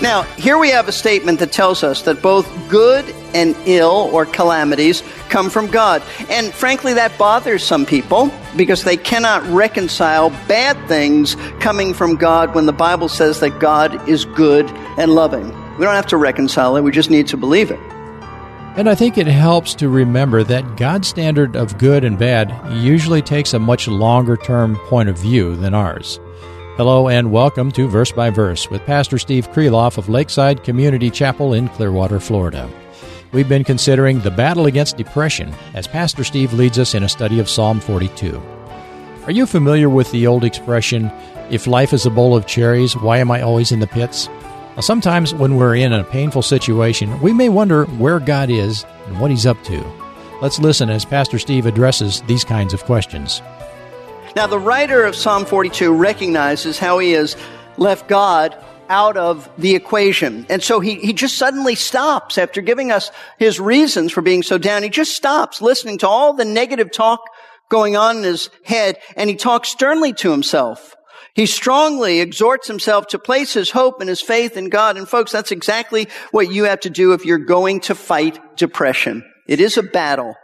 Now, here we have a statement that tells us that both good and ill or calamities come from God. And frankly, that bothers some people because they cannot reconcile bad things coming from God when the Bible says that God is good and loving. We don't have to reconcile it, we just need to believe it. And I think it helps to remember that God's standard of good and bad usually takes a much longer term point of view than ours. Hello and welcome to Verse by Verse with Pastor Steve Kreloff of Lakeside Community Chapel in Clearwater, Florida. We've been considering the battle against depression as Pastor Steve leads us in a study of Psalm 42. Are you familiar with the old expression, if life is a bowl of cherries, why am I always in the pits? Sometimes when we're in a painful situation, we may wonder where God is and what He's up to. Let's listen as Pastor Steve addresses these kinds of questions. Now, the writer of Psalm 42 recognizes how he has left God out of the equation. And so he, he just suddenly stops after giving us his reasons for being so down. He just stops listening to all the negative talk going on in his head and he talks sternly to himself. He strongly exhorts himself to place his hope and his faith in God. And folks, that's exactly what you have to do if you're going to fight depression. It is a battle.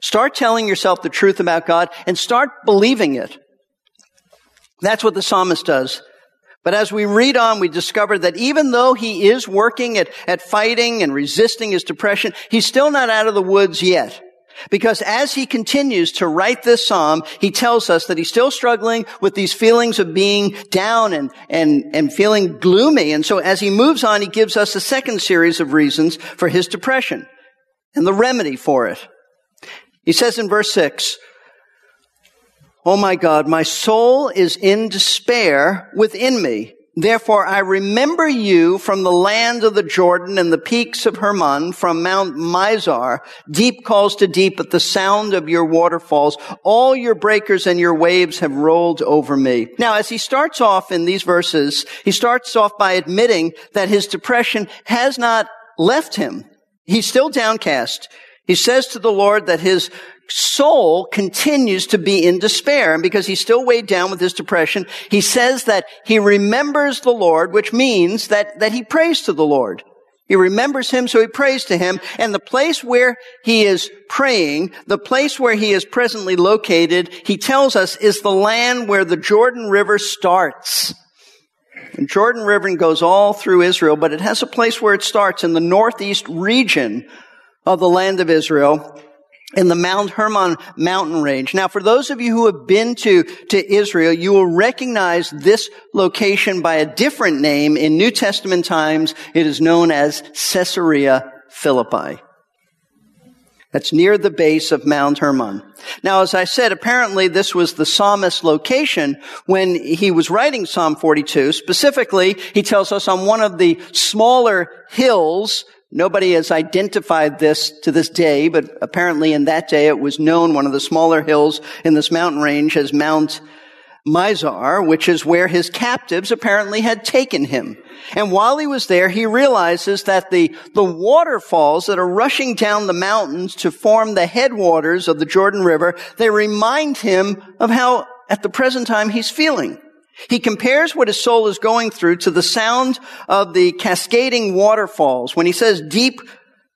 Start telling yourself the truth about God and start believing it. That's what the psalmist does. But as we read on, we discover that even though he is working at, at fighting and resisting his depression, he's still not out of the woods yet. Because as he continues to write this psalm, he tells us that he's still struggling with these feelings of being down and, and, and feeling gloomy. And so as he moves on, he gives us a second series of reasons for his depression and the remedy for it. He says in verse 6, Oh my God, my soul is in despair within me. Therefore I remember you from the land of the Jordan and the peaks of Hermon, from Mount Mizar. Deep calls to deep at the sound of your waterfalls. All your breakers and your waves have rolled over me. Now, as he starts off in these verses, he starts off by admitting that his depression has not left him. He's still downcast. He says to the Lord that his soul continues to be in despair. And because he's still weighed down with his depression, he says that he remembers the Lord, which means that, that he prays to the Lord. He remembers him, so he prays to him. And the place where he is praying, the place where he is presently located, he tells us is the land where the Jordan River starts. And Jordan River goes all through Israel, but it has a place where it starts in the northeast region of the land of Israel in the Mount Hermon mountain range. Now, for those of you who have been to, to Israel, you will recognize this location by a different name. In New Testament times, it is known as Caesarea Philippi. That's near the base of Mount Hermon. Now, as I said, apparently this was the psalmist's location when he was writing Psalm 42. Specifically, he tells us on one of the smaller hills Nobody has identified this to this day, but apparently in that day it was known, one of the smaller hills in this mountain range as Mount Mizar, which is where his captives apparently had taken him. And while he was there, he realizes that the, the waterfalls that are rushing down the mountains to form the headwaters of the Jordan River, they remind him of how at the present time he's feeling. He compares what his soul is going through to the sound of the cascading waterfalls. When he says deep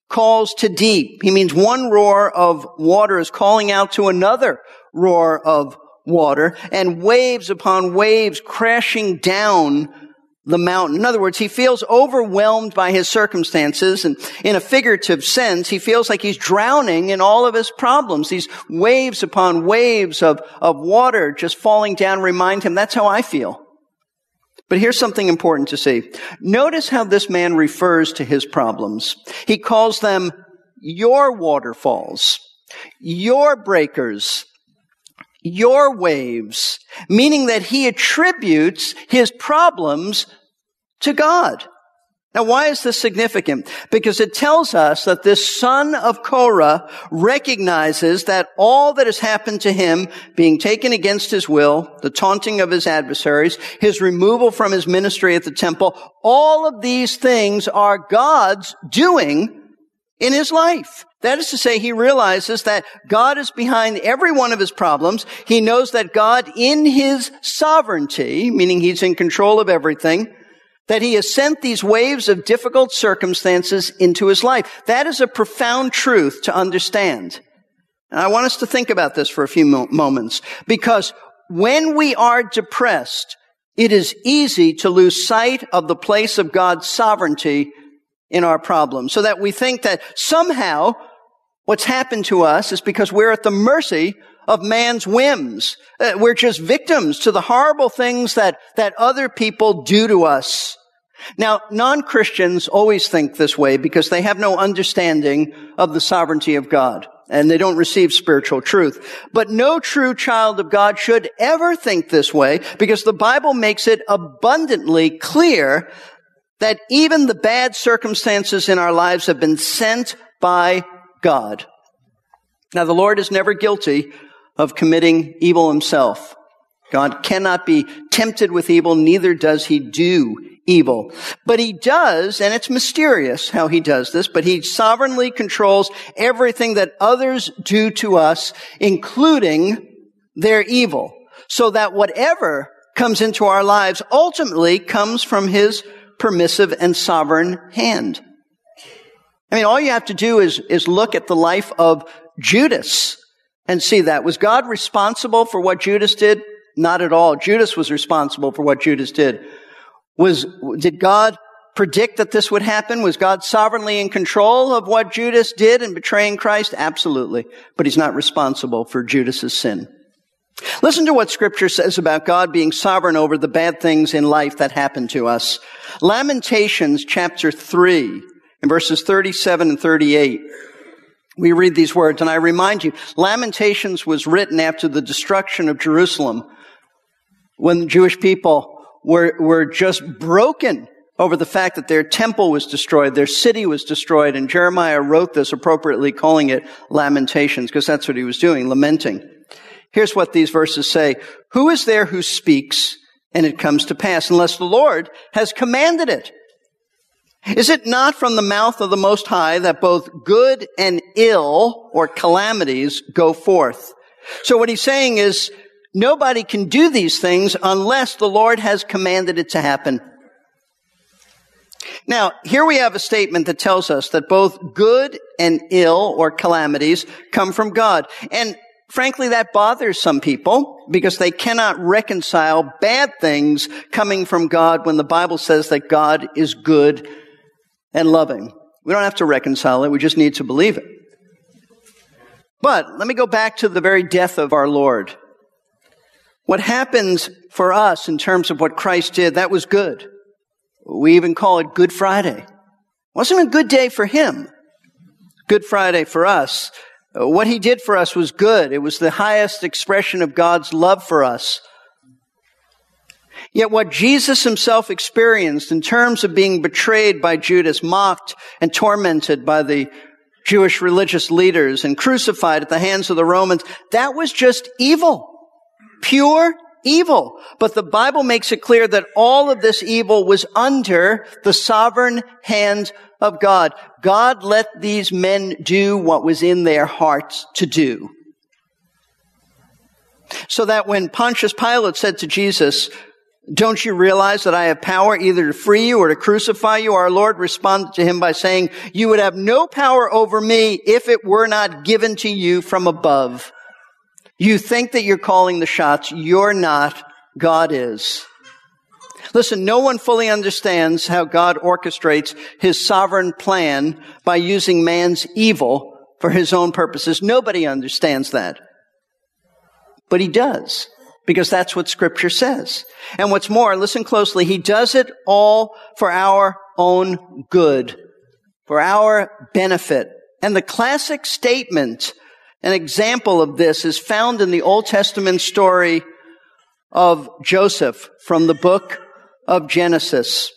calls to deep, he means one roar of water is calling out to another roar of water and waves upon waves crashing down the mountain. In other words, he feels overwhelmed by his circumstances and in a figurative sense, he feels like he's drowning in all of his problems. These waves upon waves of, of water just falling down remind him, that's how I feel. But here's something important to see. Notice how this man refers to his problems. He calls them your waterfalls, your breakers, your waves, meaning that he attributes his problems to God. Now, why is this significant? Because it tells us that this son of Korah recognizes that all that has happened to him, being taken against his will, the taunting of his adversaries, his removal from his ministry at the temple, all of these things are God's doing in his life. That is to say, he realizes that God is behind every one of his problems. He knows that God in his sovereignty, meaning he's in control of everything, that he has sent these waves of difficult circumstances into his life. That is a profound truth to understand. And I want us to think about this for a few mo- moments because when we are depressed, it is easy to lose sight of the place of God's sovereignty in our problems so that we think that somehow what's happened to us is because we're at the mercy of man's whims. Uh, we're just victims to the horrible things that, that other people do to us. Now, non-Christians always think this way because they have no understanding of the sovereignty of God and they don't receive spiritual truth. But no true child of God should ever think this way because the Bible makes it abundantly clear that even the bad circumstances in our lives have been sent by God. Now, the Lord is never guilty of committing evil himself. God cannot be tempted with evil, neither does he do evil. But he does, and it's mysterious how he does this, but he sovereignly controls everything that others do to us, including their evil. So that whatever comes into our lives ultimately comes from his permissive and sovereign hand. I mean, all you have to do is, is look at the life of Judas and see that. Was God responsible for what Judas did? Not at all. Judas was responsible for what Judas did. Was, did God predict that this would happen? Was God sovereignly in control of what Judas did in betraying Christ? Absolutely. But he's not responsible for Judas's sin. Listen to what scripture says about God being sovereign over the bad things in life that happen to us. Lamentations chapter 3 in verses 37 and 38. We read these words, and I remind you, Lamentations was written after the destruction of Jerusalem when the Jewish people were, were just broken over the fact that their temple was destroyed, their city was destroyed, and Jeremiah wrote this appropriately calling it Lamentations, because that's what he was doing, lamenting. Here's what these verses say. Who is there who speaks and it comes to pass unless the Lord has commanded it? Is it not from the mouth of the Most High that both good and ill or calamities go forth? So what he's saying is Nobody can do these things unless the Lord has commanded it to happen. Now, here we have a statement that tells us that both good and ill or calamities come from God. And frankly, that bothers some people because they cannot reconcile bad things coming from God when the Bible says that God is good and loving. We don't have to reconcile it. We just need to believe it. But let me go back to the very death of our Lord. What happens for us in terms of what Christ did, that was good. We even call it Good Friday. Wasn't a good day for him. Good Friday for us. What he did for us was good. It was the highest expression of God's love for us. Yet what Jesus himself experienced in terms of being betrayed by Judas, mocked and tormented by the Jewish religious leaders and crucified at the hands of the Romans, that was just evil pure evil. But the Bible makes it clear that all of this evil was under the sovereign hand of God. God let these men do what was in their hearts to do. So that when Pontius Pilate said to Jesus, don't you realize that I have power either to free you or to crucify you? Our Lord responded to him by saying, you would have no power over me if it were not given to you from above. You think that you're calling the shots. You're not. God is. Listen, no one fully understands how God orchestrates his sovereign plan by using man's evil for his own purposes. Nobody understands that. But he does, because that's what scripture says. And what's more, listen closely, he does it all for our own good, for our benefit. And the classic statement, an example of this is found in the Old Testament story of Joseph from the book of Genesis.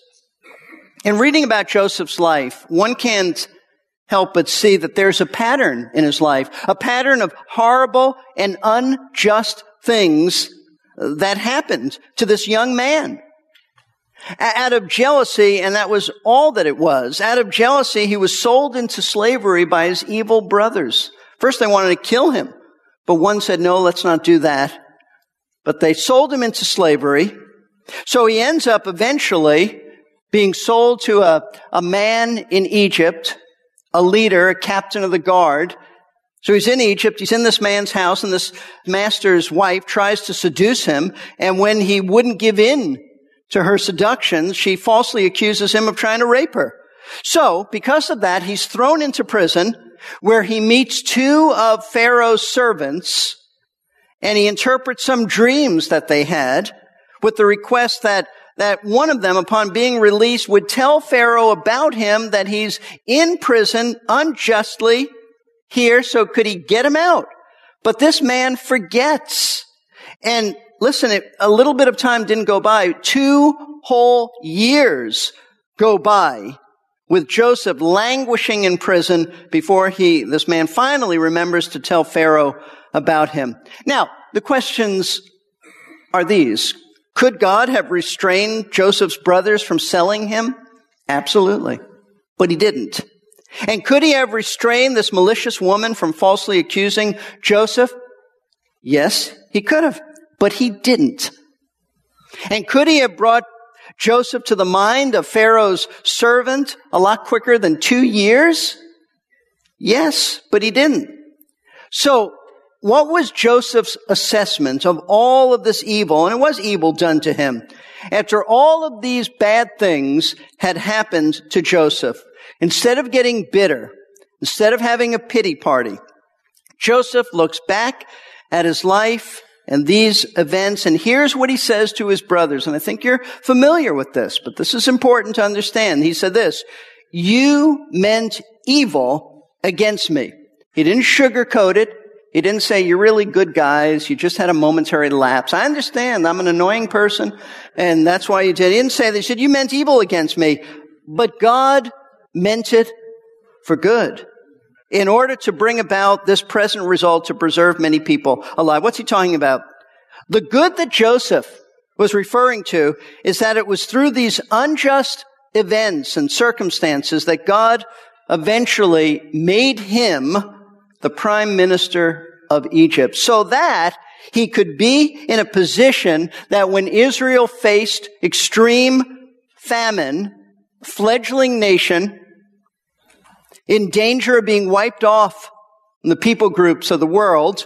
In reading about Joseph's life, one can't help but see that there's a pattern in his life, a pattern of horrible and unjust things that happened to this young man. Out of jealousy, and that was all that it was, out of jealousy, he was sold into slavery by his evil brothers. First, they wanted to kill him, but one said, no, let's not do that. But they sold him into slavery. So he ends up eventually being sold to a, a man in Egypt, a leader, a captain of the guard. So he's in Egypt, he's in this man's house, and this master's wife tries to seduce him, and when he wouldn't give in to her seductions, she falsely accuses him of trying to rape her. So, because of that, he's thrown into prison where he meets two of Pharaoh's servants and he interprets some dreams that they had with the request that that one of them, upon being released, would tell Pharaoh about him that he's in prison unjustly here, so could he get him out? But this man forgets. And listen, it, a little bit of time didn't go by. Two whole years go by with Joseph languishing in prison before he, this man finally remembers to tell Pharaoh about him. Now, the questions are these. Could God have restrained Joseph's brothers from selling him? Absolutely. But he didn't. And could he have restrained this malicious woman from falsely accusing Joseph? Yes, he could have but he didn't. And could he have brought Joseph to the mind of Pharaoh's servant a lot quicker than two years? Yes, but he didn't. So, what was Joseph's assessment of all of this evil? And it was evil done to him. After all of these bad things had happened to Joseph, instead of getting bitter, instead of having a pity party, Joseph looks back at his life and these events. And here's what he says to his brothers. And I think you're familiar with this, but this is important to understand. He said this, you meant evil against me. He didn't sugarcoat it. He didn't say, you're really good guys. You just had a momentary lapse. I understand. I'm an annoying person. And that's why you did. He didn't say that. He said, you meant evil against me, but God meant it for good in order to bring about this present result to preserve many people alive. What's he talking about? The good that Joseph was referring to is that it was through these unjust events and circumstances that God eventually made him the prime minister of Egypt so that he could be in a position that when Israel faced extreme famine, fledgling nation, in danger of being wiped off the people groups of the world,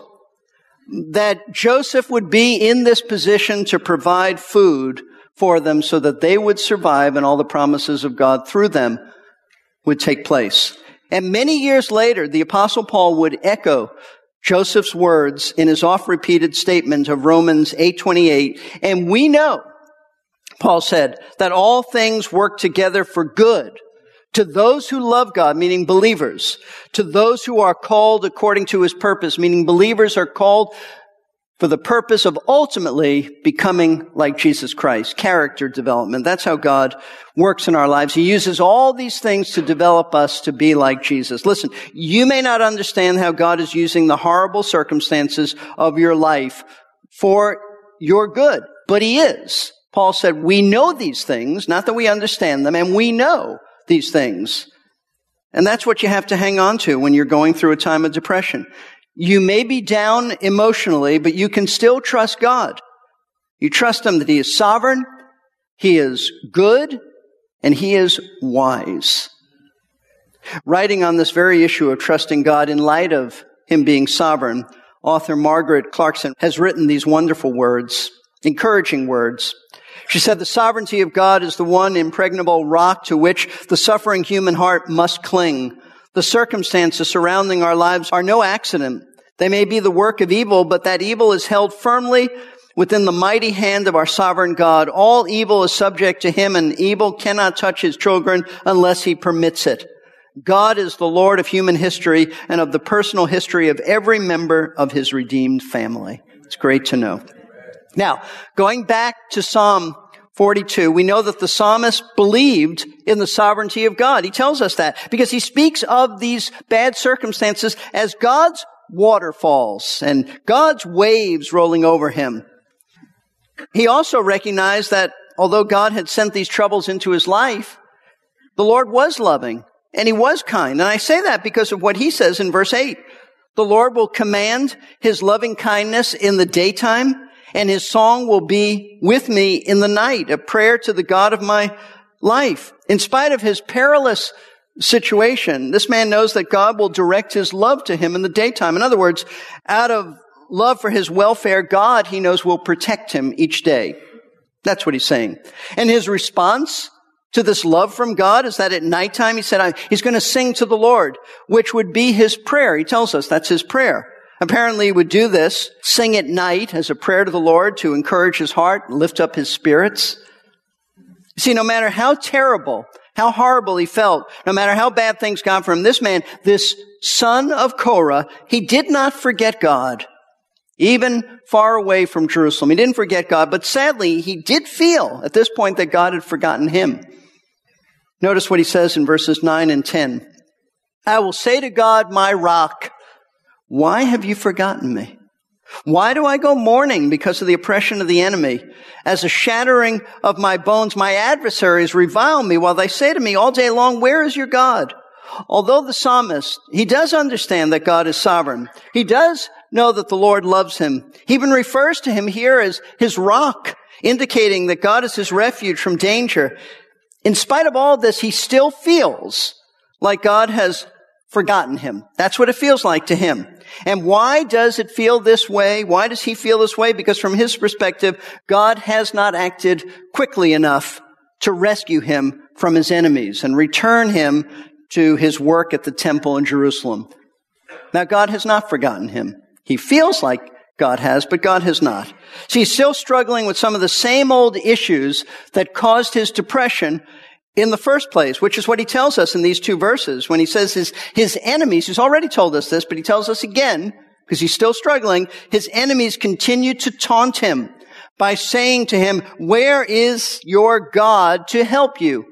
that Joseph would be in this position to provide food for them so that they would survive and all the promises of God through them would take place. And many years later, the apostle Paul would echo Joseph's words in his oft-repeated statement of Romans 8:28, and we know Paul said that all things work together for good to those who love God, meaning believers, to those who are called according to his purpose, meaning believers are called for the purpose of ultimately becoming like Jesus Christ, character development. That's how God works in our lives. He uses all these things to develop us to be like Jesus. Listen, you may not understand how God is using the horrible circumstances of your life for your good, but He is. Paul said, we know these things, not that we understand them, and we know these things. And that's what you have to hang on to when you're going through a time of depression. You may be down emotionally, but you can still trust God. You trust Him that He is sovereign, He is good, and He is wise. Writing on this very issue of trusting God in light of Him being sovereign, author Margaret Clarkson has written these wonderful words, encouraging words. She said the sovereignty of God is the one impregnable rock to which the suffering human heart must cling. The circumstances surrounding our lives are no accident. They may be the work of evil, but that evil is held firmly within the mighty hand of our sovereign God. All evil is subject to him and evil cannot touch his children unless he permits it. God is the Lord of human history and of the personal history of every member of his redeemed family. It's great to know. Now, going back to Psalm 42, we know that the psalmist believed in the sovereignty of God. He tells us that because he speaks of these bad circumstances as God's waterfalls and God's waves rolling over him. He also recognized that although God had sent these troubles into his life, the Lord was loving and he was kind. And I say that because of what he says in verse 8. The Lord will command his loving kindness in the daytime and his song will be with me in the night, a prayer to the God of my life. In spite of his perilous situation, this man knows that God will direct his love to him in the daytime. In other words, out of love for his welfare, God, he knows, will protect him each day. That's what he's saying. And his response to this love from God is that at nighttime he said he's going to sing to the Lord, which would be his prayer. He tells us that's his prayer. Apparently he would do this, sing at night as a prayer to the Lord to encourage his heart, lift up his spirits. See, no matter how terrible, how horrible he felt, no matter how bad things got for him, this man, this son of Korah, he did not forget God. Even far away from Jerusalem. He didn't forget God, but sadly, he did feel at this point that God had forgotten him. Notice what he says in verses 9 and 10. I will say to God, my rock, why have you forgotten me? Why do I go mourning because of the oppression of the enemy? As a shattering of my bones, my adversaries revile me while they say to me all day long, where is your God? Although the psalmist, he does understand that God is sovereign. He does know that the Lord loves him. He even refers to him here as his rock, indicating that God is his refuge from danger. In spite of all this, he still feels like God has forgotten him. That's what it feels like to him. And why does it feel this way? Why does he feel this way? Because from his perspective, God has not acted quickly enough to rescue him from his enemies and return him to his work at the temple in Jerusalem. Now, God has not forgotten him. He feels like God has, but God has not. See, he's still struggling with some of the same old issues that caused his depression in the first place, which is what he tells us in these two verses when he says his, his enemies, he's already told us this, but he tells us again, because he's still struggling, his enemies continue to taunt him by saying to him, where is your God to help you?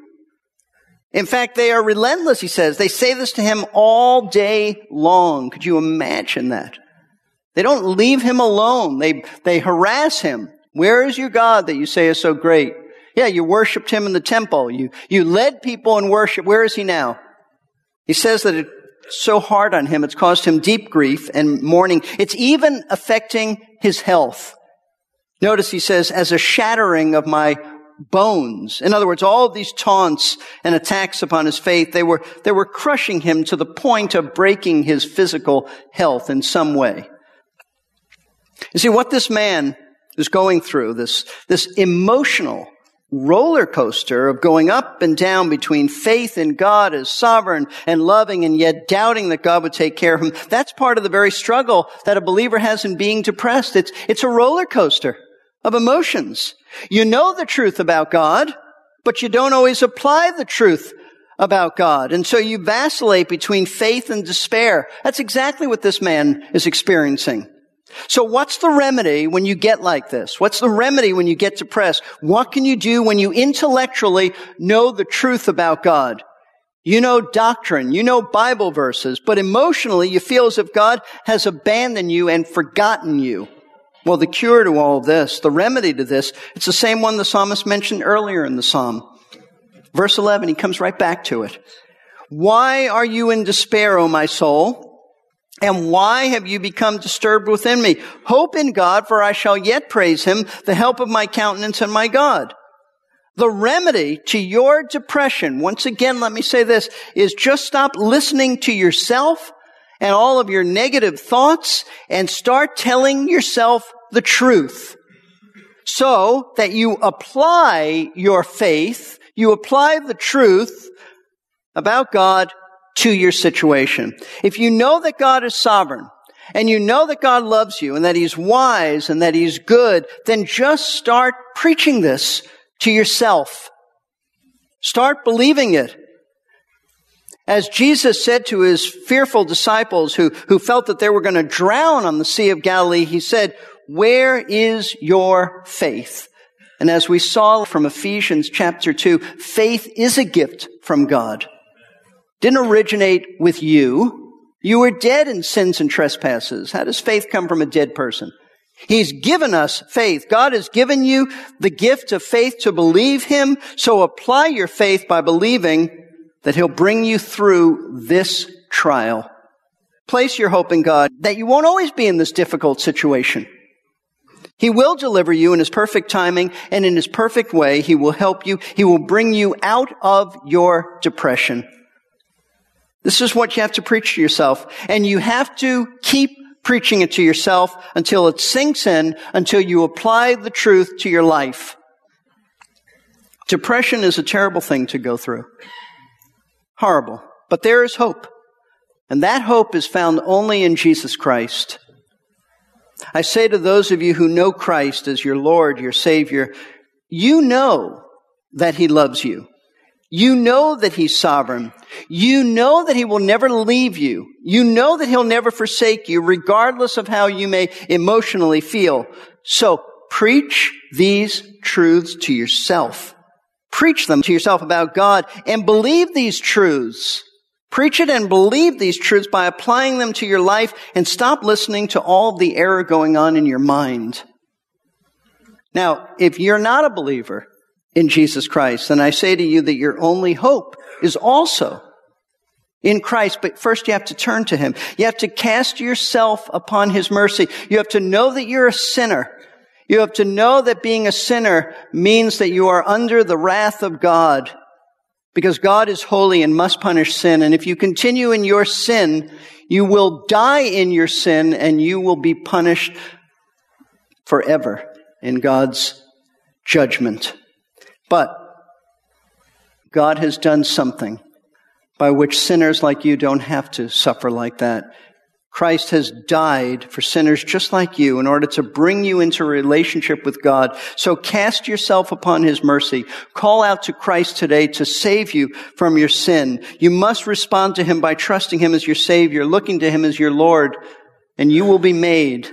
In fact, they are relentless, he says. They say this to him all day long. Could you imagine that? They don't leave him alone. They, they harass him. Where is your God that you say is so great? Yeah, you worshiped him in the temple. You, you led people in worship. Where is he now? He says that it's so hard on him. It's caused him deep grief and mourning. It's even affecting his health. Notice he says, as a shattering of my bones. In other words, all of these taunts and attacks upon his faith, they were, they were crushing him to the point of breaking his physical health in some way. You see, what this man is going through, this, this emotional roller coaster of going up and down between faith in God as sovereign and loving and yet doubting that God would take care of him. That's part of the very struggle that a believer has in being depressed. It's, it's a roller coaster of emotions. You know the truth about God, but you don't always apply the truth about God. And so you vacillate between faith and despair. That's exactly what this man is experiencing. So what's the remedy when you get like this? What's the remedy when you get depressed? What can you do when you intellectually know the truth about God? You know doctrine, you know Bible verses, but emotionally you feel as if God has abandoned you and forgotten you. Well, the cure to all of this, the remedy to this, it's the same one the psalmist mentioned earlier in the psalm. Verse 11, he comes right back to it. Why are you in despair, O my soul? And why have you become disturbed within me? Hope in God, for I shall yet praise him, the help of my countenance and my God. The remedy to your depression, once again, let me say this, is just stop listening to yourself and all of your negative thoughts and start telling yourself the truth. So that you apply your faith, you apply the truth about God to your situation. If you know that God is sovereign, and you know that God loves you and that He's wise and that He's good, then just start preaching this to yourself. Start believing it. As Jesus said to his fearful disciples who, who felt that they were going to drown on the Sea of Galilee, he said, where is your faith? And as we saw from Ephesians chapter 2, faith is a gift from God. Didn't originate with you. You were dead in sins and trespasses. How does faith come from a dead person? He's given us faith. God has given you the gift of faith to believe Him. So apply your faith by believing that He'll bring you through this trial. Place your hope in God that you won't always be in this difficult situation. He will deliver you in His perfect timing and in His perfect way. He will help you. He will bring you out of your depression. This is what you have to preach to yourself. And you have to keep preaching it to yourself until it sinks in, until you apply the truth to your life. Depression is a terrible thing to go through. Horrible. But there is hope. And that hope is found only in Jesus Christ. I say to those of you who know Christ as your Lord, your Savior, you know that He loves you. You know that He's sovereign. You know that He will never leave you. You know that He'll never forsake you, regardless of how you may emotionally feel. So preach these truths to yourself. Preach them to yourself about God and believe these truths. Preach it and believe these truths by applying them to your life and stop listening to all the error going on in your mind. Now, if you're not a believer, in Jesus Christ. And I say to you that your only hope is also in Christ, but first you have to turn to Him. You have to cast yourself upon His mercy. You have to know that you're a sinner. You have to know that being a sinner means that you are under the wrath of God because God is holy and must punish sin. And if you continue in your sin, you will die in your sin and you will be punished forever in God's judgment. But God has done something by which sinners like you don't have to suffer like that. Christ has died for sinners just like you in order to bring you into relationship with God. So cast yourself upon His mercy. Call out to Christ today to save you from your sin. You must respond to Him by trusting Him as your Savior, looking to Him as your Lord, and you will be made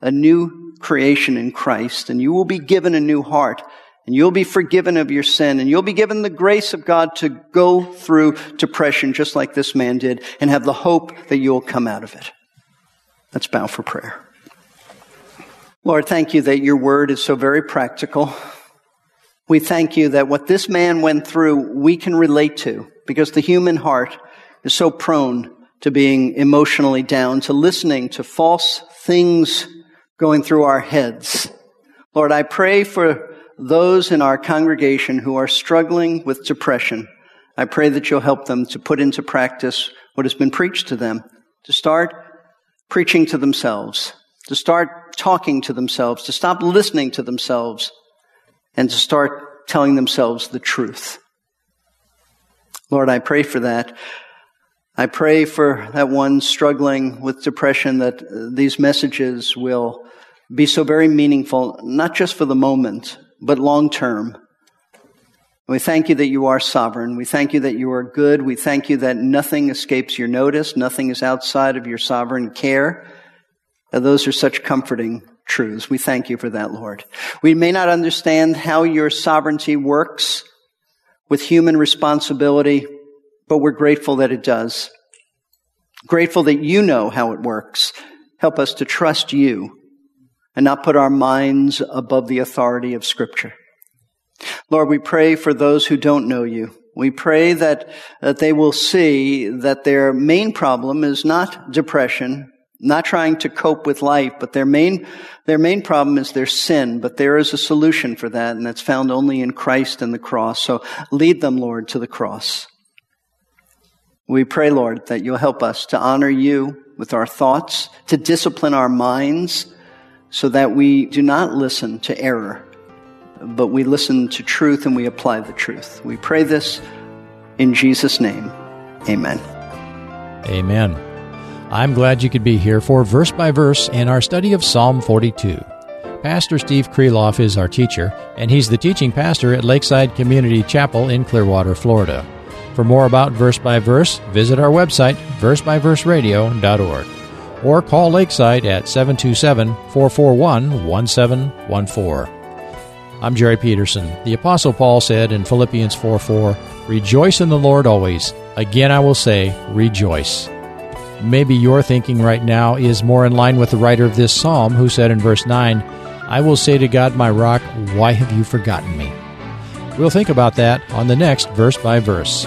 a new creation in Christ, and you will be given a new heart and you'll be forgiven of your sin and you'll be given the grace of God to go through depression just like this man did and have the hope that you'll come out of it. Let's bow for prayer. Lord, thank you that your word is so very practical. We thank you that what this man went through, we can relate to because the human heart is so prone to being emotionally down, to listening to false things going through our heads. Lord, I pray for those in our congregation who are struggling with depression, I pray that you'll help them to put into practice what has been preached to them, to start preaching to themselves, to start talking to themselves, to stop listening to themselves, and to start telling themselves the truth. Lord, I pray for that. I pray for that one struggling with depression that these messages will be so very meaningful, not just for the moment, but long term. We thank you that you are sovereign. We thank you that you are good. We thank you that nothing escapes your notice. Nothing is outside of your sovereign care. Those are such comforting truths. We thank you for that, Lord. We may not understand how your sovereignty works with human responsibility, but we're grateful that it does. Grateful that you know how it works. Help us to trust you and not put our minds above the authority of Scripture. Lord, we pray for those who don't know you. We pray that, that they will see that their main problem is not depression, not trying to cope with life, but their main, their main problem is their sin. But there is a solution for that, and that's found only in Christ and the cross. So lead them, Lord, to the cross. We pray, Lord, that you'll help us to honor you with our thoughts, to discipline our minds, so that we do not listen to error, but we listen to truth and we apply the truth. We pray this in Jesus' name. Amen. Amen. I'm glad you could be here for Verse by Verse in our study of Psalm 42. Pastor Steve Kreloff is our teacher, and he's the teaching pastor at Lakeside Community Chapel in Clearwater, Florida. For more about Verse by Verse, visit our website, versebyverseradio.org, or call Lakeside at 727 441 1714. I'm Jerry Peterson. The Apostle Paul said in Philippians 4 4, Rejoice in the Lord always. Again, I will say, rejoice. Maybe your thinking right now is more in line with the writer of this psalm, who said in verse 9, I will say to God, my rock, why have you forgotten me? We'll think about that on the next verse by verse.